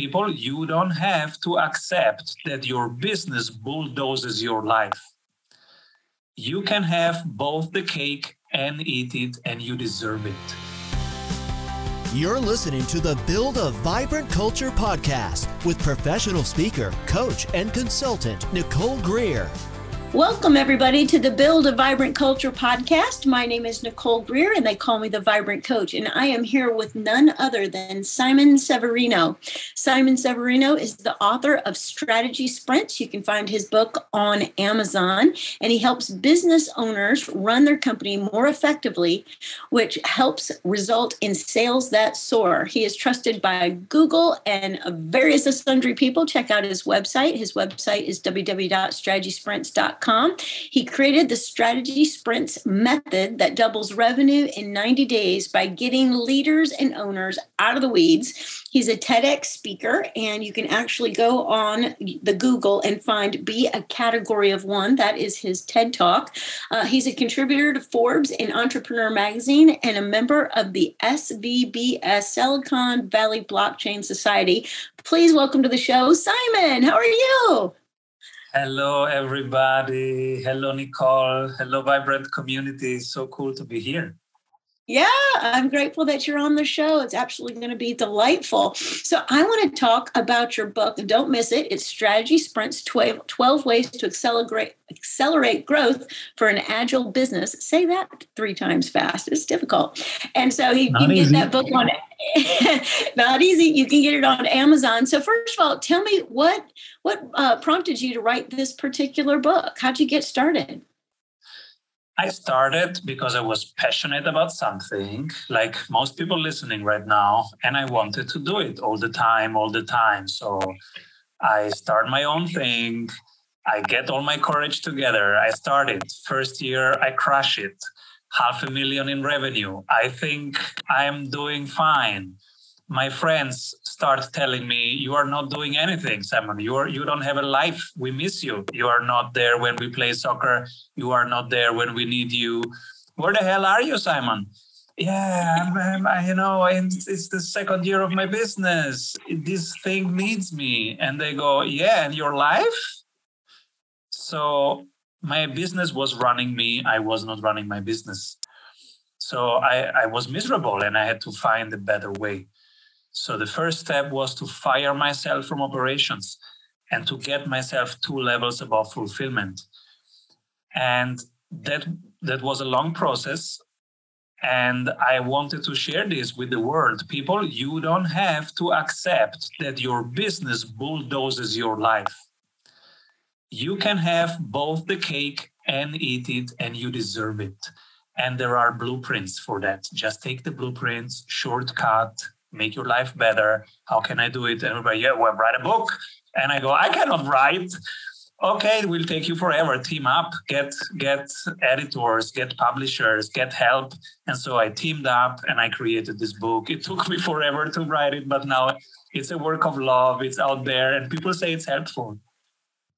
People, you don't have to accept that your business bulldozes your life. You can have both the cake and eat it, and you deserve it. You're listening to the Build a Vibrant Culture podcast with professional speaker, coach, and consultant Nicole Greer. Welcome, everybody, to the Build a Vibrant Culture podcast. My name is Nicole Greer, and they call me the Vibrant Coach. And I am here with none other than Simon Severino. Simon Severino is the author of Strategy Sprints. You can find his book on Amazon, and he helps business owners run their company more effectively, which helps result in sales that soar. He is trusted by Google and various sundry people. Check out his website. His website is www.strategysprints.com he created the strategy sprints method that doubles revenue in 90 days by getting leaders and owners out of the weeds. He's a TEDx speaker, and you can actually go on the Google and find Be a Category of One. That is his TED Talk. Uh, he's a contributor to Forbes and Entrepreneur Magazine and a member of the SVBS Silicon Valley Blockchain Society. Please welcome to the show, Simon. How are you? Hello, everybody. Hello, Nicole. Hello, Vibrant Community. So cool to be here. Yeah, I'm grateful that you're on the show. It's absolutely going to be delightful. So, I want to talk about your book. Don't miss it. It's Strategy Sprints 12, 12 Ways to Accelerate, Accelerate Growth for an Agile Business. Say that three times fast. It's difficult. And so, you, you can get that book on not easy. You can get it on Amazon. So, first of all, tell me what what uh, prompted you to write this particular book? How'd you get started? I started because I was passionate about something, like most people listening right now, and I wanted to do it all the time, all the time. So I start my own thing. I get all my courage together. I start it. First year, I crush it. Half a million in revenue. I think I'm doing fine my friends start telling me you are not doing anything simon. You are you don't have a life. We miss you. You are not there when we play soccer. You are not there when we need you. Where the hell are you simon? Yeah I'm, I'm, you know it's, it's the second year of my business. This thing needs me. And they go yeah and your life? So my business was running me. I was not running my business. So I, I was miserable and i had to find a better way so the first step was to fire myself from operations and to get myself two levels above fulfillment. And that that was a long process. And I wanted to share this with the world. People, you don't have to accept that your business bulldozes your life. You can have both the cake and eat it, and you deserve it. And there are blueprints for that. Just take the blueprints, shortcut, make your life better. How can I do it? And everybody, yeah, well, write a book. And I go, I cannot write. Okay, it will take you forever. Team up, get get editors, get publishers, get help. And so I teamed up and I created this book. It took me forever to write it, but now it's a work of love. It's out there, and people say it's helpful.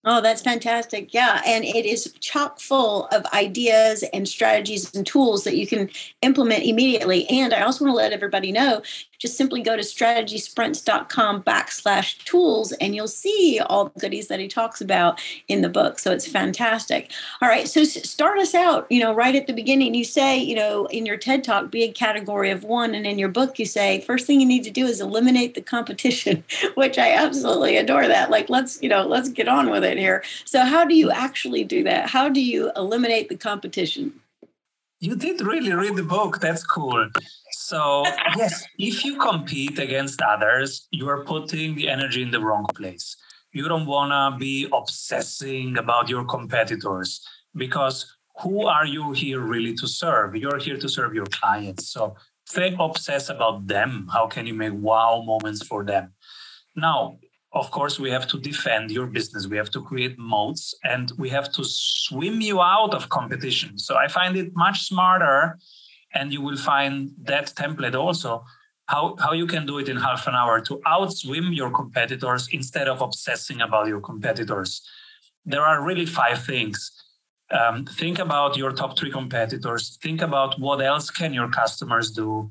Oh, that's fantastic. Yeah. And it is chock full of ideas and strategies and tools that you can implement immediately. And I also want to let everybody know just simply go to strategysprints.com backslash tools and you'll see all the goodies that he talks about in the book. So it's fantastic. All right. So start us out, you know, right at the beginning. You say, you know, in your TED talk, be a category of one. And in your book, you say, first thing you need to do is eliminate the competition, which I absolutely adore that. Like, let's, you know, let's get on with it here. So how do you actually do that? How do you eliminate the competition? You did really read the book. That's cool. So, yes, if you compete against others, you are putting the energy in the wrong place. You don't want to be obsessing about your competitors because who are you here really to serve? You're here to serve your clients. So, they obsess about them. How can you make wow moments for them? Now, of course, we have to defend your business. We have to create moats and we have to swim you out of competition. So I find it much smarter and you will find that template also how, how you can do it in half an hour to outswim your competitors instead of obsessing about your competitors there are really five things um, think about your top three competitors think about what else can your customers do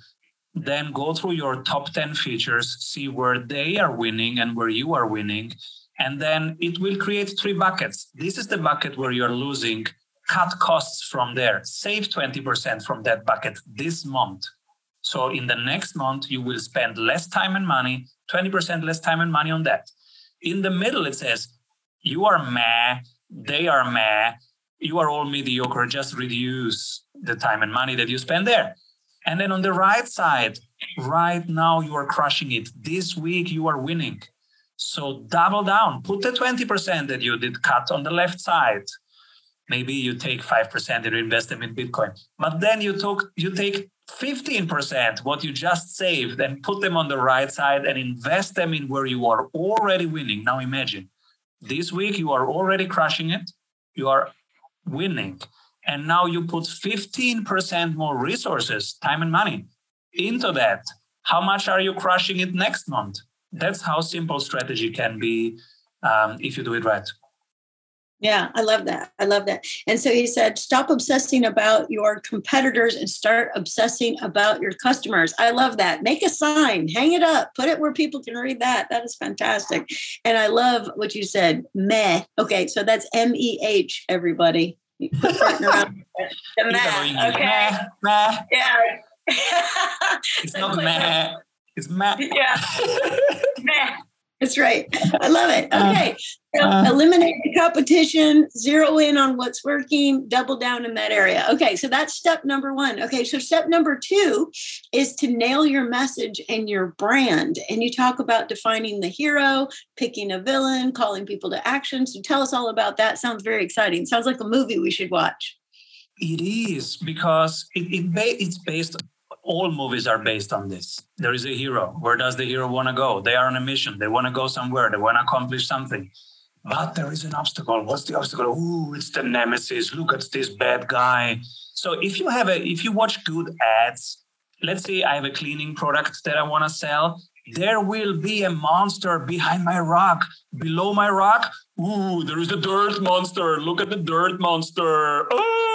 then go through your top 10 features, see where they are winning and where you are winning. And then it will create three buckets. This is the bucket where you're losing. Cut costs from there. Save 20% from that bucket this month. So in the next month, you will spend less time and money, 20% less time and money on that. In the middle, it says, you are meh, they are meh, you are all mediocre, just reduce the time and money that you spend there. And then on the right side, right now you are crushing it. This week you are winning. So double down, put the 20% that you did cut on the left side. Maybe you take 5% and invest them in Bitcoin. But then you took you take 15% what you just saved and put them on the right side and invest them in where you are already winning. Now imagine this week you are already crushing it. You are winning and now you put 15% more resources, time and money into that. How much are you crushing it next month? That's how simple strategy can be um, if you do it right. Yeah, I love that. I love that. And so he said, stop obsessing about your competitors and start obsessing about your customers. I love that. Make a sign, hang it up, put it where people can read that. That is fantastic. And I love what you said, meh. Okay, so that's M E H, everybody the mat. Okay. Meh, Yeah. it's not meh. It's meh. Yeah. meh. That's right. I love it. Uh, okay. So uh, eliminate the competition, zero in on what's working, double down in that area. Okay. So that's step number one. Okay. So step number two is to nail your message and your brand. And you talk about defining the hero, picking a villain, calling people to action. So tell us all about that. Sounds very exciting. Sounds like a movie we should watch. It is because it, it it's based all movies are based on this. There is a hero. Where does the hero want to go? They are on a mission. They want to go somewhere. They want to accomplish something. But there is an obstacle. What's the obstacle? Ooh, it's the nemesis. Look at this bad guy. So if you have a, if you watch good ads, let's say I have a cleaning product that I want to sell, there will be a monster behind my rock, below my rock. Ooh, there is a dirt monster. Look at the dirt monster. Oh,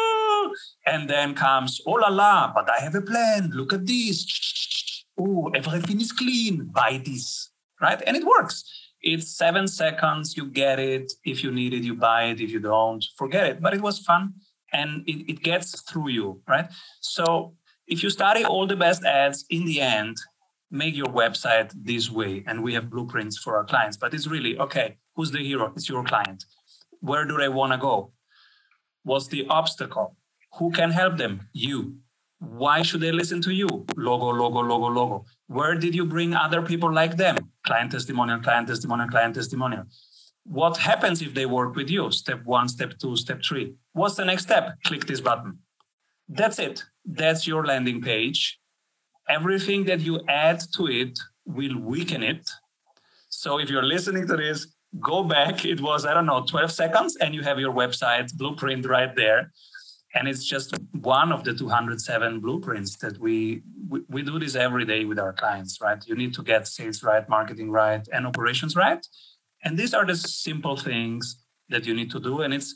and then comes, oh la la, but I have a plan. Look at this. Oh, everything is clean. Buy this. Right? And it works. It's seven seconds. You get it. If you need it, you buy it. If you don't, forget it. But it was fun and it, it gets through you. Right? So if you study all the best ads in the end, make your website this way. And we have blueprints for our clients. But it's really okay, who's the hero? It's your client. Where do they want to go? What's the obstacle? Who can help them? You. Why should they listen to you? Logo, logo, logo, logo. Where did you bring other people like them? Client testimonial, client testimonial, client testimonial. What happens if they work with you? Step one, step two, step three. What's the next step? Click this button. That's it. That's your landing page. Everything that you add to it will weaken it. So if you're listening to this, go back. It was, I don't know, 12 seconds, and you have your website blueprint right there and it's just one of the 207 blueprints that we, we, we do this every day with our clients right? You need to get sales right marketing right and operations right. And these are the simple things that you need to do and it's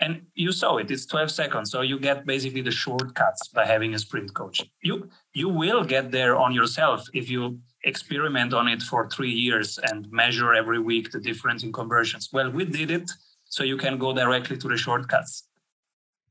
and you saw it it's 12 seconds. So you get basically the shortcuts by having a sprint coach. You you will get there on yourself if you experiment on it for three years and measure every week the difference in conversions. Well we did it so you can go directly to the shortcuts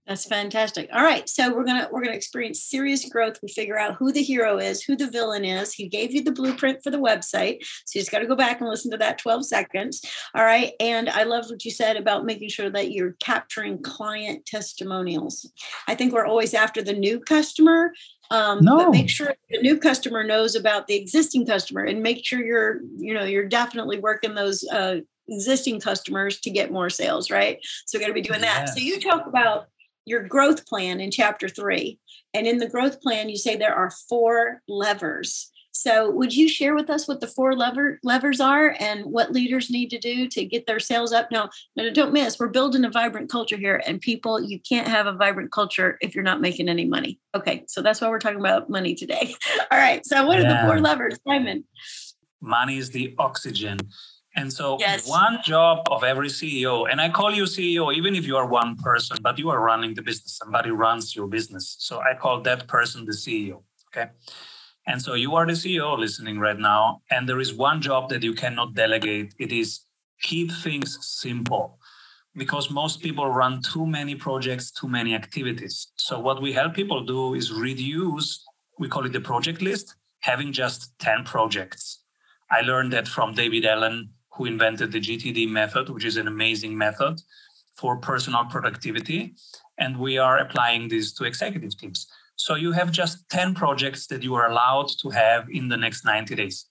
that's fantastic. All right, so we're gonna we're gonna experience serious growth. We figure out who the hero is, who the villain is. He gave you the blueprint for the website, so you just got to go back and listen to that twelve seconds. All right, and I love what you said about making sure that you're capturing client testimonials. I think we're always after the new customer, um, no. but make sure the new customer knows about the existing customer, and make sure you're you know you're definitely working those uh, existing customers to get more sales. Right, so we're going to be doing that. So you talk about your growth plan in chapter three. And in the growth plan, you say there are four levers. So, would you share with us what the four lever levers are and what leaders need to do to get their sales up? Now, don't miss, we're building a vibrant culture here, and people, you can't have a vibrant culture if you're not making any money. Okay, so that's why we're talking about money today. All right, so what yeah. are the four levers, Simon? Money is the oxygen and so, yes. one job of every CEO, and I call you CEO even if you are one person, but you are running the business. Somebody runs your business. So, I call that person the CEO. Okay. And so you are the CEO listening right now, and there is one job that you cannot delegate. It is keep things simple because most people run too many projects, too many activities. So what we help people do is reduce, we call it the project list, having just 10 projects. I learned that from David Allen, who invented the GTD method, which is an amazing method for personal productivity. And we are applying this to executive teams. So you have just 10 projects that you are allowed to have in the next 90 days.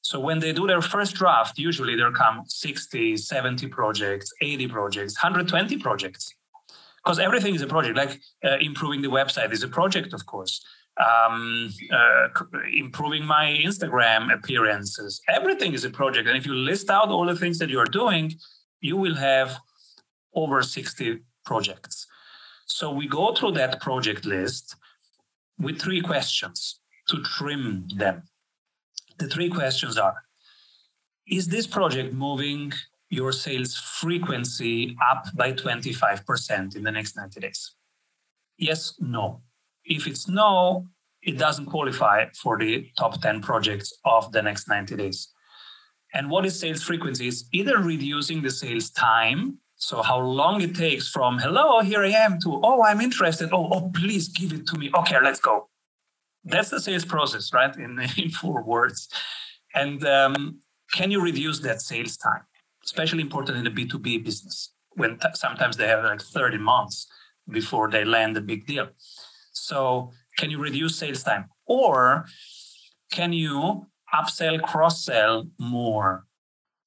So when they do their first draft, usually there come 60, 70 projects, 80 projects, 120 projects. Because everything is a project, like uh, improving the website is a project, of course. Um, uh, improving my Instagram appearances, everything is a project. And if you list out all the things that you are doing, you will have over 60 projects. So we go through that project list with three questions to trim them. The three questions are Is this project moving your sales frequency up by 25% in the next 90 days? Yes, no. If it's no, it doesn't qualify for the top 10 projects of the next 90 days. And what is sales frequency? Is either reducing the sales time so how long it takes from hello, here I am to oh, I'm interested. Oh, oh, please give it to me. Okay, let's go. That's the sales process, right? In in four words. And um, can you reduce that sales time? Especially important in the B2B business when t- sometimes they have like 30 months before they land a big deal. So can you reduce sales time? Or can you upsell, cross sell more?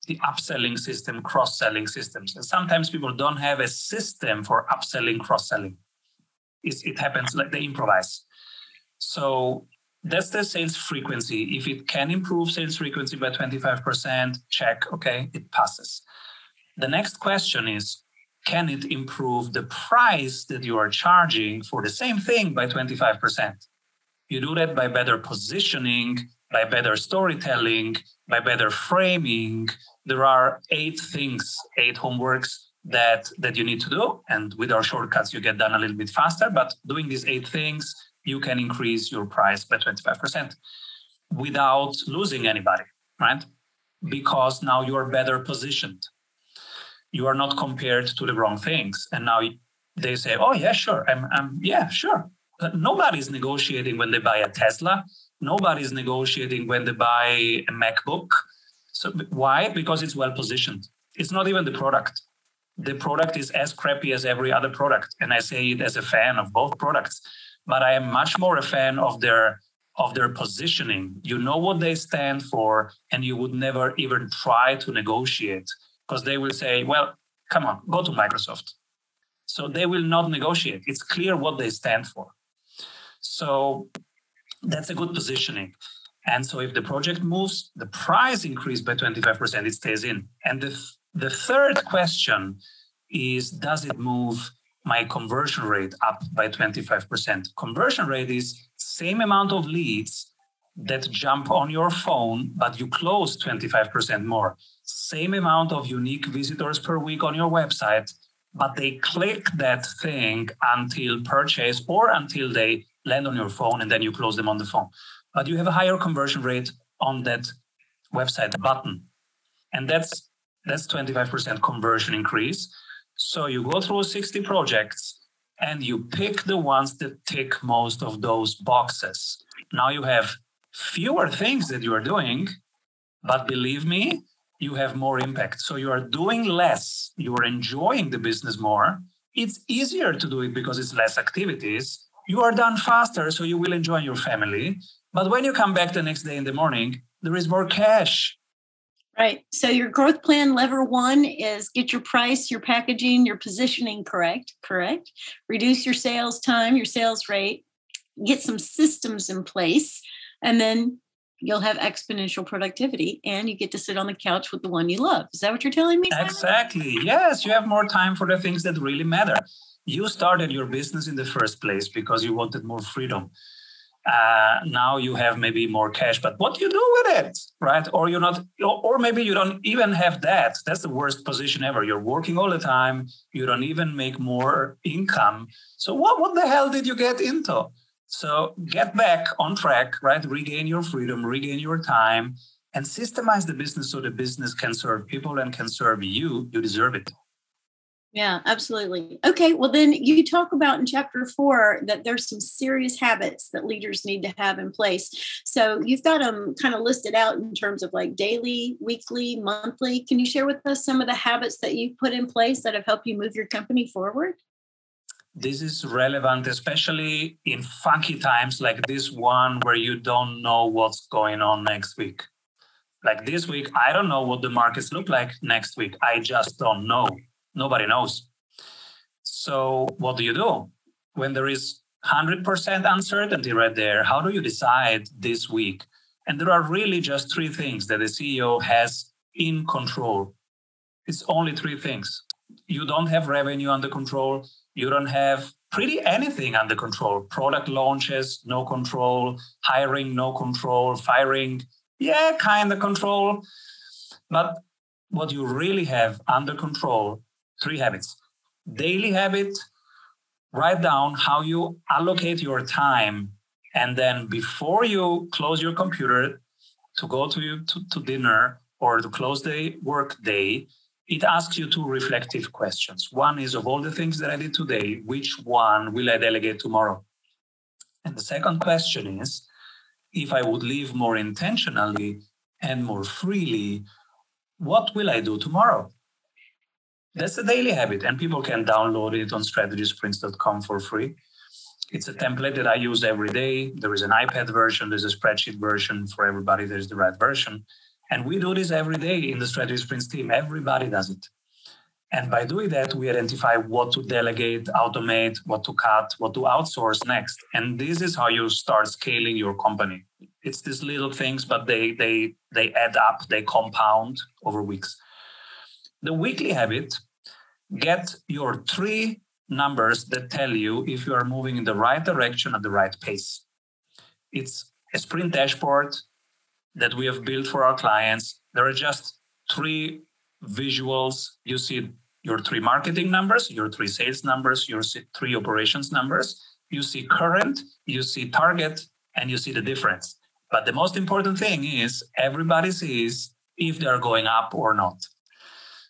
the upselling system, cross selling systems. And sometimes people don't have a system for upselling, cross selling. It happens like they improvise. So that's the sales frequency. If it can improve sales frequency by 25%, check, okay, it passes. The next question is can it improve the price that you are charging for the same thing by 25%? You do that by better positioning, by better storytelling, by better framing, there are eight things, eight homeworks that that you need to do. And with our shortcuts, you get done a little bit faster. But doing these eight things, you can increase your price by 25% without losing anybody, right? Because now you are better positioned. You are not compared to the wrong things. And now they say, oh, yeah, sure. I'm, I'm yeah, sure. Nobody's negotiating when they buy a Tesla. Nobody's negotiating when they buy a MacBook so why? Because it's well positioned. It's not even the product. The product is as crappy as every other product, and I say it as a fan of both products. But I am much more a fan of their of their positioning. You know what they stand for, and you would never even try to negotiate because they will say, "Well, come on, go to Microsoft." So they will not negotiate. It's clear what they stand for. So that's a good positioning. And so if the project moves, the price increase by 25%, it stays in. And the, the third question is does it move my conversion rate up by 25%? Conversion rate is same amount of leads that jump on your phone, but you close 25% more. Same amount of unique visitors per week on your website, but they click that thing until purchase or until they land on your phone and then you close them on the phone but you have a higher conversion rate on that website button. And that's that's 25% conversion increase. So you go through 60 projects and you pick the ones that tick most of those boxes. Now you have fewer things that you are doing, but believe me, you have more impact. So you are doing less, you are enjoying the business more. It's easier to do it because it's less activities. You are done faster, so you will enjoy your family. But when you come back the next day in the morning, there is more cash. Right. So your growth plan lever one is get your price, your packaging, your positioning correct, correct. Reduce your sales time, your sales rate, get some systems in place, and then you'll have exponential productivity and you get to sit on the couch with the one you love. Is that what you're telling me? Exactly. Yes, you have more time for the things that really matter. You started your business in the first place because you wanted more freedom uh, now you have maybe more cash but what do you do with it right or you're not or maybe you don't even have that that's the worst position ever you're working all the time you don't even make more income so what, what the hell did you get into So get back on track, right? Regain your freedom, regain your time, and systemize the business so the business can serve people and can serve you. You deserve it. Yeah, absolutely. Okay, well, then you talk about in chapter four that there's some serious habits that leaders need to have in place. So you've got them kind of listed out in terms of like daily, weekly, monthly. Can you share with us some of the habits that you've put in place that have helped you move your company forward? This is relevant, especially in funky times like this one where you don't know what's going on next week. Like this week, I don't know what the markets look like next week. I just don't know Nobody knows. So, what do you do when there is 100% uncertainty right there? How do you decide this week? And there are really just three things that the CEO has in control. It's only three things. You don't have revenue under control. You don't have pretty anything under control. Product launches, no control. Hiring, no control. Firing, yeah, kind of control. But what you really have under control three habits. Daily habit, write down how you allocate your time. And then before you close your computer to go to, to, to dinner or to close the work day, it asks you two reflective questions. One is of all the things that I did today, which one will I delegate tomorrow? And the second question is if I would live more intentionally and more freely, what will I do tomorrow? That's a daily habit, and people can download it on strategysprints.com for free. It's a template that I use every day. There is an iPad version, there's a spreadsheet version for everybody, there's the right version. And we do this every day in the Strategy Sprints team. Everybody does it. And by doing that, we identify what to delegate, automate, what to cut, what to outsource next. And this is how you start scaling your company. It's these little things, but they they they add up, they compound over weeks. The weekly habit get your three numbers that tell you if you are moving in the right direction at the right pace. It's a sprint dashboard that we have built for our clients. There are just three visuals. You see your three marketing numbers, your three sales numbers, your three operations numbers. You see current, you see target, and you see the difference. But the most important thing is everybody sees if they're going up or not.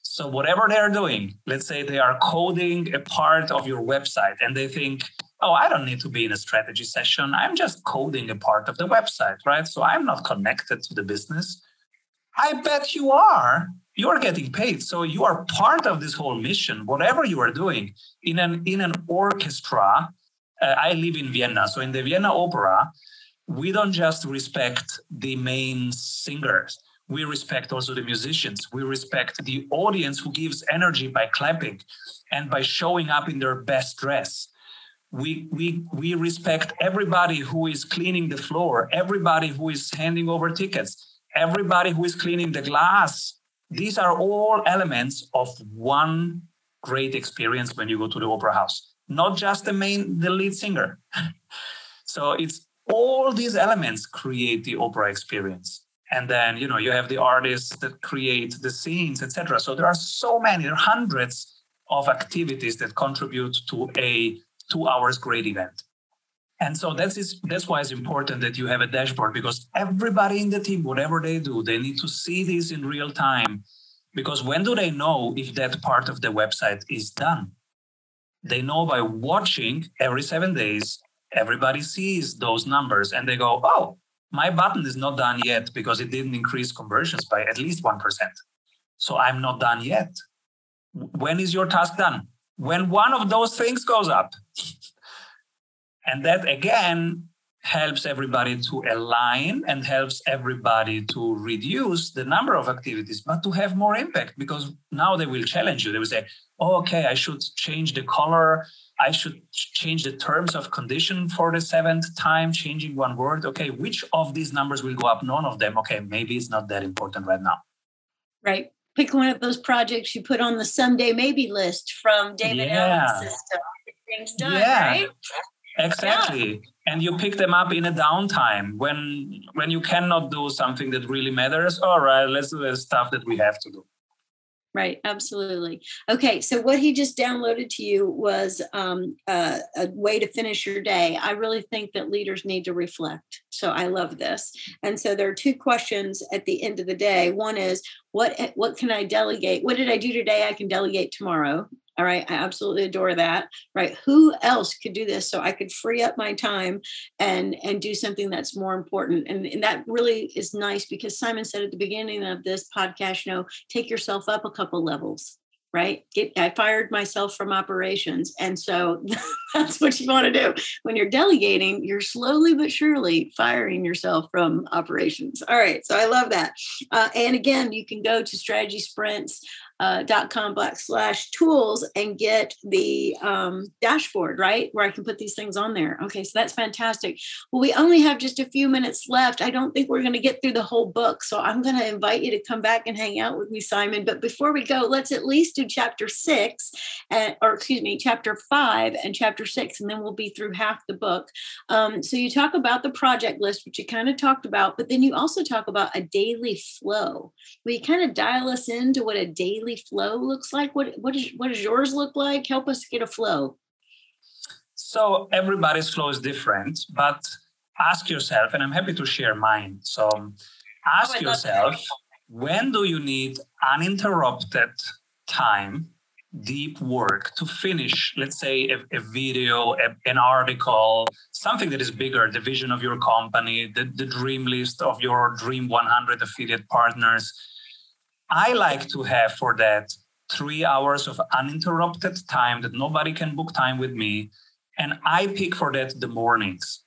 So whatever they're doing, let's say they are coding a part of your website and they think, oh, I don't need to be in a strategy session. I'm just coding a part of the website, right? So I'm not connected to the business. I bet you are. You are getting paid. So you are part of this whole mission, whatever you are doing in an in an orchestra. Uh, I live in Vienna. So in the Vienna Opera, we don't just respect the main singers we respect also the musicians we respect the audience who gives energy by clapping and by showing up in their best dress we we we respect everybody who is cleaning the floor everybody who is handing over tickets everybody who is cleaning the glass. These are all elements of one great experience when you go to the opera house not just the main the lead singer. So it's all these elements create the opera experience. And then you know you have the artists that create the scenes etc so there are so many there are hundreds of activities that contribute to a two hours great event and so that's is that's why it's important that you have a dashboard because everybody in the team whatever they do they need to see this in real time because when do they know if that part of the website is done they know by watching every seven days everybody sees those numbers and they go oh my button is not done yet because it didn't increase conversions by at least 1%. So I'm not done yet. When is your task done? When one of those things goes up. and that again helps everybody to align and helps everybody to reduce the number of activities, but to have more impact because now they will challenge you. They will say, oh, okay, I should change the color I should change the terms of condition for the seventh time, changing one word. Okay, which of these numbers will go up? None of them. Okay, maybe it's not that important right now. Right. Pick one of those projects you put on the someday maybe list from David yeah. Allen's system. Things done, yeah. right? Exactly. Yeah. And you pick them up in a downtime when when you cannot do something that really matters. All right, let's do the stuff that we have to do. Right, absolutely. Okay, so what he just downloaded to you was um, a way to finish your day. I really think that leaders need to reflect. So I love this. And so there are two questions at the end of the day. One is what what can I delegate? What did I do today? I can delegate tomorrow. All right. I absolutely adore that. Right. Who else could do this so I could free up my time and and do something that's more important? And, and that really is nice because Simon said at the beginning of this podcast, you know, take yourself up a couple levels right Get, i fired myself from operations and so that's what you want to do when you're delegating you're slowly but surely firing yourself from operations all right so i love that uh, and again you can go to strategy sprints uh, dot com backslash tools and get the um, dashboard, right? Where I can put these things on there. Okay, so that's fantastic. Well, we only have just a few minutes left. I don't think we're going to get through the whole book. So I'm going to invite you to come back and hang out with me, Simon. But before we go, let's at least do chapter six, or excuse me, chapter five and chapter six, and then we'll be through half the book. Um, so you talk about the project list, which you kind of talked about, but then you also talk about a daily flow. We kind of dial us into what a daily daily flow looks like? What what is what does yours look like? Help us get a flow. So everybody's flow is different, but ask yourself, and I'm happy to share mine. So oh, ask oh, yourself, when do you need uninterrupted time, deep work to finish, let's say, a, a video, a, an article, something that is bigger, the vision of your company, the, the dream list of your dream 100 affiliate partners I like to have for that three hours of uninterrupted time that nobody can book time with me. And I pick for that the mornings.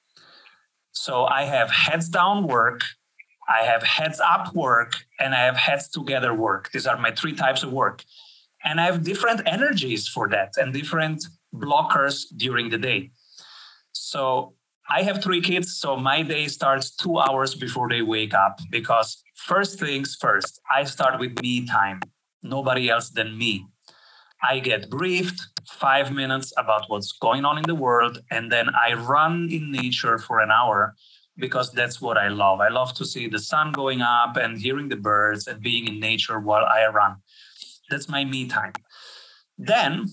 So I have heads down work, I have heads up work, and I have heads together work. These are my three types of work. And I have different energies for that and different blockers during the day. So I have three kids, so my day starts two hours before they wake up because First things first, I start with me time, nobody else than me. I get briefed five minutes about what's going on in the world, and then I run in nature for an hour because that's what I love. I love to see the sun going up and hearing the birds and being in nature while I run. That's my me time. Then,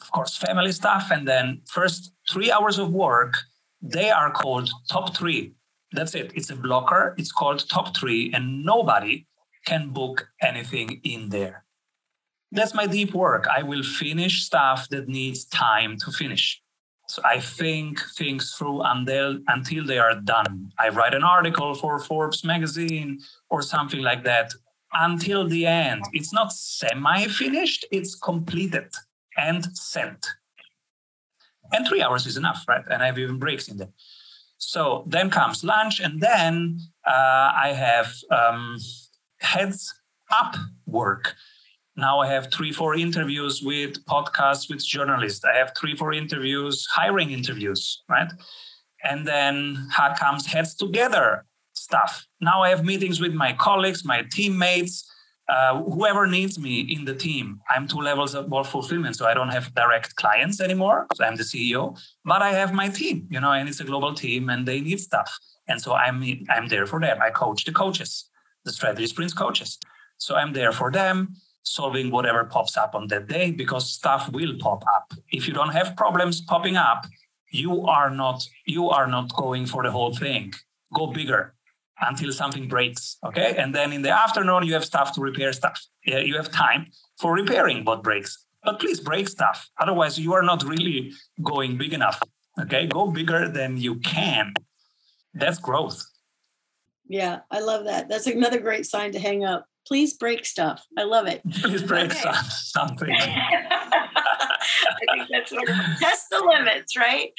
of course, family stuff, and then first three hours of work, they are called top three that's it. It's a blocker. It's called top three, and nobody can book anything in there. That's my deep work. I will finish stuff that needs time to finish. So I think things through until, until they are done. I write an article for Forbes magazine or something like that until the end. It's not semi finished, it's completed and sent. And three hours is enough, right? And I have even breaks in there. So then comes lunch, and then uh, I have um, heads up work. Now I have three, four interviews with podcasts with journalists. I have three, four interviews, hiring interviews, right? And then comes heads together stuff. Now I have meetings with my colleagues, my teammates, uh, whoever needs me in the team. I'm two levels above fulfillment, so I don't have direct clients anymore. So I'm the CEO, but I have my team, you know, and it's a global team, and they need stuff, and so I'm I'm there for them. I coach the coaches, the strategy sprints coaches, so I'm there for them, solving whatever pops up on that day because stuff will pop up. If you don't have problems popping up, you are not you are not going for the whole thing. Go bigger until something breaks. Okay. And then in the afternoon, you have stuff to repair stuff. Yeah, you have time for repairing what breaks. But please break stuff. Otherwise, you are not really going big enough. Okay. Go bigger than you can. That's growth. Yeah, I love that. That's another great sign to hang up. Please break stuff. I love it. Please break okay. stuff. Something. I think that's sort of test the limits, right?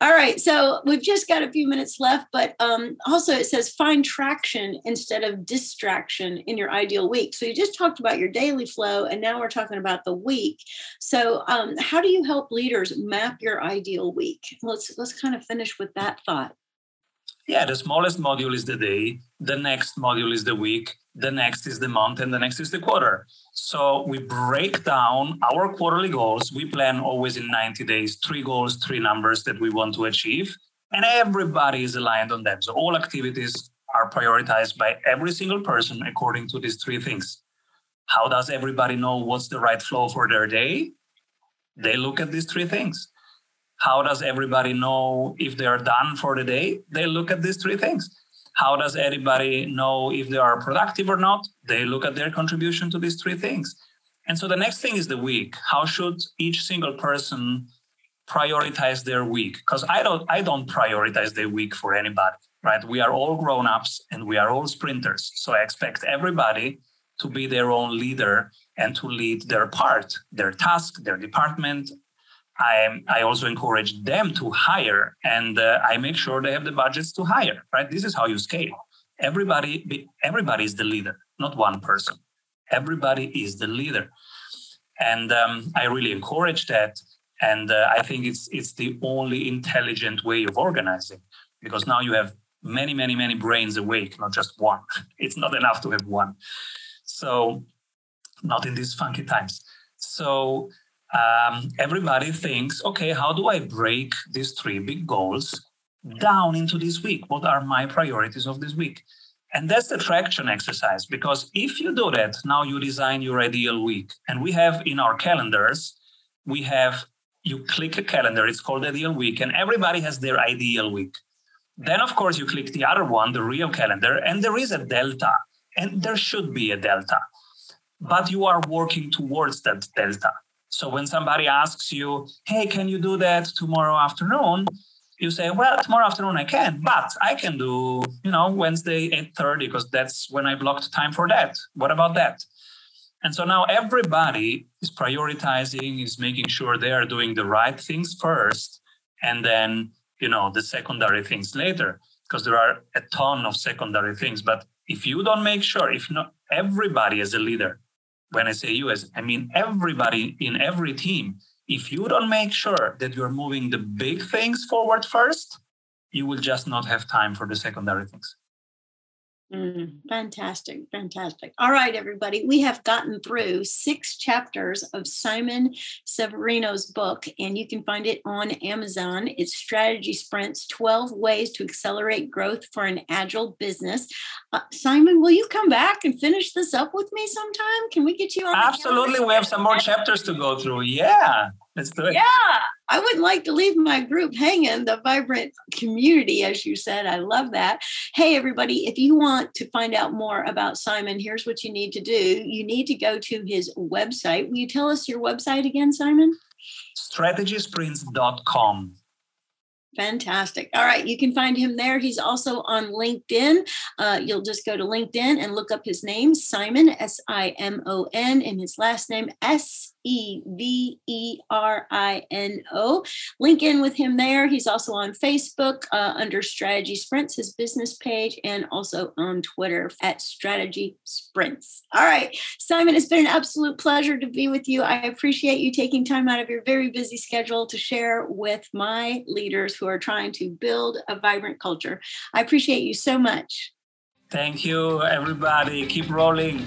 All right. So we've just got a few minutes left, but um, also it says find traction instead of distraction in your ideal week. So you just talked about your daily flow, and now we're talking about the week. So um, how do you help leaders map your ideal week? Let's let's kind of finish with that thought. Yeah, the smallest module is the day. The next module is the week the next is the month, and the next is the quarter. So we break down our quarterly goals. We plan always in 90 days, three goals, three numbers that we want to achieve, and everybody is aligned on them. So all activities are prioritized by every single person according to these three things. How does everybody know what's the right flow for their day? They look at these three things. How does everybody know if they are done for the day? They look at these three things. How does everybody know if they are productive or not? They look at their contribution to these three things. And so the next thing is the week. How should each single person prioritize their week? Because I don't I don't prioritize their week for anybody, right? We are all grown-ups and we are all sprinters. So I expect everybody to be their own leader and to lead their part, their task, their department. I, I also encourage them to hire and uh, I make sure they have the budgets to hire, right? This is how you scale. Everybody, everybody is the leader, not one person. Everybody is the leader. And um, I really encourage that. And uh, I think it's, it's the only intelligent way of organizing because now you have many, many, many brains awake, not just one. It's not enough to have one. So, not in these funky times. So, um, everybody thinks, okay, how do I break these three big goals down into this week? What are my priorities of this week? And that's the traction exercise because if you do that, now you design your ideal week. And we have in our calendars, we have you click a calendar, it's called ideal week, and everybody has their ideal week. Then, of course, you click the other one, the real calendar, and there is a delta and there should be a delta, but you are working towards that delta. So when somebody asks you, hey, can you do that tomorrow afternoon? You say, well, tomorrow afternoon I can, but I can do, you know, Wednesday at 8.30 because that's when I blocked time for that. What about that? And so now everybody is prioritizing, is making sure they are doing the right things first, and then, you know, the secondary things later, because there are a ton of secondary things. But if you don't make sure, if not everybody as a leader, when I say US, I mean everybody in every team, if you don't make sure that you're moving the big things forward first, you will just not have time for the secondary things. Mm, fantastic, fantastic. All right, everybody. We have gotten through six chapters of Simon Severino's book, and you can find it on Amazon. It's Strategy Sprints 12 Ways to Accelerate Growth for an Agile Business. Uh, Simon, will you come back and finish this up with me sometime? Can we get you on? Absolutely. We have some more chapters to go through. Yeah. Let's do it. Yeah, I wouldn't like to leave my group hanging, the vibrant community, as you said. I love that. Hey, everybody, if you want to find out more about Simon, here's what you need to do you need to go to his website. Will you tell us your website again, Simon? Strategysprints.com. Fantastic. All right. You can find him there. He's also on LinkedIn. Uh, you'll just go to LinkedIn and look up his name, Simon, S I M O N, and his last name, S E V E R I N O. Link in with him there. He's also on Facebook uh, under Strategy Sprints, his business page, and also on Twitter at Strategy Sprints. All right. Simon, it's been an absolute pleasure to be with you. I appreciate you taking time out of your very busy schedule to share with my leaders who are trying to build a vibrant culture. I appreciate you so much. Thank you, everybody. Keep rolling.